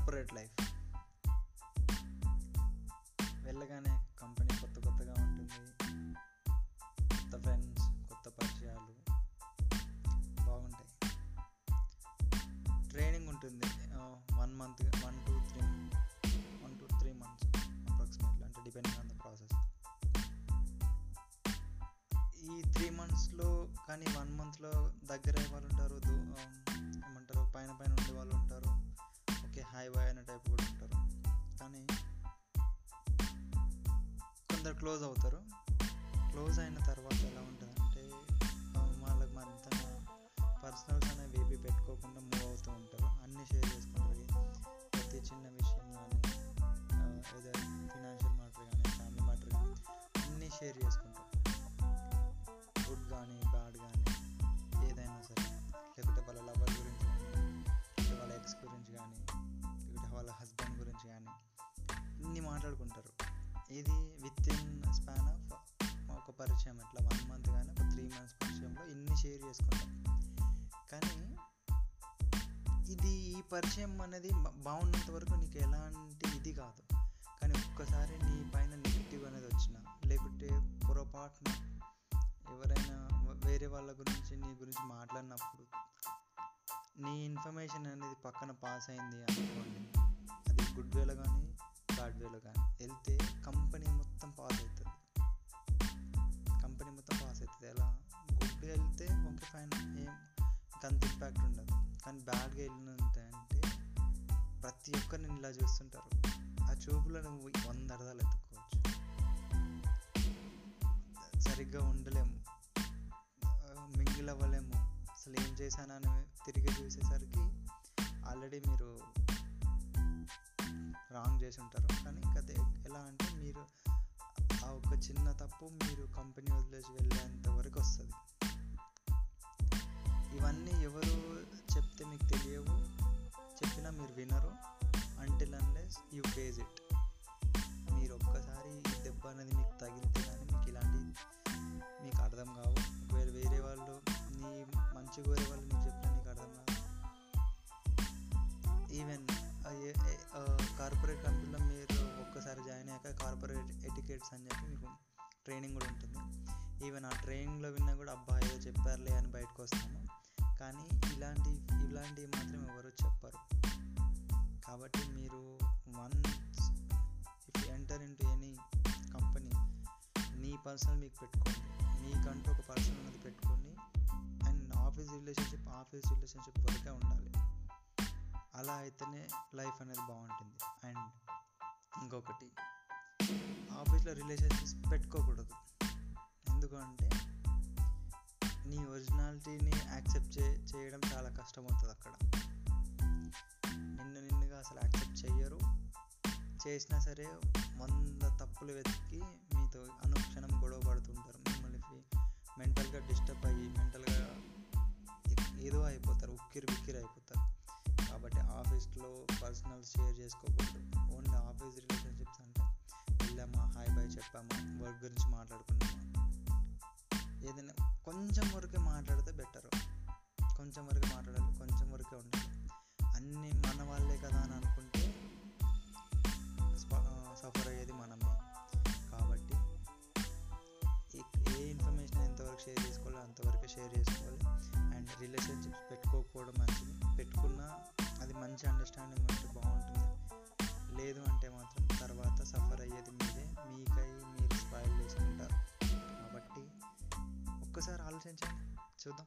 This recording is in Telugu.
కార్పొరేట్ లైఫ్ వెళ్ళగానే కంపెనీ కొత్త కొత్తగా ఉంటుంది. కొత్త ఫ్రెండ్స్ కొత్త పరిచయాలు బాగుంటాయి. ట్రైనింగ్ ఉంటుంది. వన్ మంత్ వన్ క్లోజ్ అవుతారు. క్లోజ్ అయిన తర్వాత ఎలా ఉంటుందంటే వాళ్ళకి మరింత పర్సనల్స్ అనేవి ఏవి పెట్టుకోకుండా మూవ్ అవుతూ ఉంటారు. అన్నీ షేర్ చేసుకుంటారు. ప్రతి చిన్న విషయం కానీ ఏదో ఫినాన్షియల్ మ్యాటర్ కానీ ఫ్యామిలీ మ్యాటర్ కానీ అన్నీ షేర్ చేసుకుంటారు. గుడ్ కానీ బ్యాడ్ కానీ ఏదైనా సరే. లేకపోతే వాళ్ళ లవర్ గురించి కానీ లేకపోతే వాళ్ళ ఎక్స్ గురించి కానీ లేకపోతే వాళ్ళ హస్బెండ్ గురించి కానీ ఇన్ని మాట్లాడుకుంటారు. ఇది పరిచయం ఇట్లా వన్ మంత్ కానీ ఒక త్రీ మంత్స్ పరిచయంలో ఇన్ని షేర్ చేసుకుంటాం. కానీ ఇది ఈ పరిచయం అనేది బాగున్నంత వరకు నీకు ఎలాంటి ఇది కాదు. కానీ ఒక్కసారి నీ పైన నెగిటివ్ అనేది వచ్చిన లేకుంటే పొరపాటున ఎవరైనా వేరే వాళ్ళ గురించి నీ గురించి మాట్లాడినప్పుడు నీ ఇన్ఫర్మేషన్ అనేది పక్కన పాస్ అయింది అనుకోండి అది గుడ్ వేలో కానీ బ్యాడ్ వేలో కానీ అంత ఇంపాక్ట్ ఉండదు. కానీ బ్యాడ్గా వెళ్ళినంత అంటే ప్రతి ఒక్కరిని ఇలా చూస్తుంటారు. ఆ చూపులో నువ్వు వంద అర్థాలు ఎత్తుకోవచ్చు. సరిగ్గా ఉండలేము. మింగిల్ అవ్వలేము అసలు ఏం చేశానని తిరిగి చూసేసరికి ఆల్రెడీ మీరు రాంగ్ చేసి ఉంటారు కానీ ఇంకా ఎలా అంటే మీరు ఆ ఒక చిన్న తప్పు మీరు కంపెనీ వదిలేసి వెళ్ళేంత వరకు వస్తుంది. ఇవన్నీ ఎవరు చెప్తే మీకు తెలియవు. చెప్పినా మీరు వినరు. Until unless you face it మీరు ఒక్కసారి ఈ దెబ్బ అనేది మీకు తగిలితే కానీ మీకు ఇలాంటి మీకు అర్థం కావు. ఒకవేళ వేరే వాళ్ళు నీ మంచి కోరే వాళ్ళు నీకు చెప్పినా నీకు అర్థం కాదు. ఈవెన్ కార్పొరేట్ కంపెనీలో మీరు ఒక్కసారి జాయిన్ అయ్యాక కార్పొరేట్ ఎటికెట్స్ అని చెప్పి మీకు ట్రైనింగ్ కూడా ఉంటుంది. ఈవెన్ ఆ ట్రైనింగ్లో విన్నా కూడా అబ్బాయి చెప్పారులే అని బయటకు వస్తాము. కానీ ఇలాంటి ఇలాంటివి మాత్రం ఎవరు చెప్పరు. కాబట్టి మీరు once if enter into any company me personal మీకు పెట్టుకోండి. మీకంటూ ఒక పర్సనల్ అనేది పెట్టుకోండి. And office relationship office relationship వరకే ఉండాలి. అలా అయితేనే లైఫ్ అనేది బాగుంటుంది. అండ్ ఇంకొకటి ఆఫీస్లో రిలేషన్షిప్స్ పెట్టుకోకూడదు. ఎందుకంటే నీ ఒరిజినాలిటీని చేసినా సరే వంద తప్పులు వెతికి మీతో అనుక్షణం గొడవ పడుతుంటారు. మిమ్మల్ని మెంటల్గా డిస్టర్బ్ అయ్యి మెంటల్గా ఏదో అయిపోతారు ఉక్కిరి బిక్కిరి అయిపోతారు. కాబట్టి ఆఫీస్లో పర్సనల్ షేర్ చేసుకోకూడదు. ఓన్లీ ఆఫీస్ రిలేషన్షిప్స్ అంటే వెళ్ళామా హాయ్ బాయ్ చెప్పామా వర్క్ గురించి మాట్లాడుకున్నామా. ఏదైనా కొంచెం వరకే మాట్లాడితే బెటర్ కొంచెం వరకే మాట్లాడాలి కొంచెం వరకే ఉండాలి. ఎంతవరకు షేర్ చేసుకోవాలో అంతవరకు షేర్ చేసుకోవాలి. అండ్ రిలేషన్షిప్స్ పెట్టుకోకపోవడం మంచిది. పెట్టుకున్నా అది మంచి అండర్స్టాండింగ్ ఉంటే బాగుంటుంది. లేదు అంటే మాత్రం తర్వాత సఫర్ అయ్యేది మీరే మీకై మీరు స్పాయిల్ చేసుకుంటారు. కాబట్టి ఒక్కసారి ఆలోచించండి. చూద్దాం.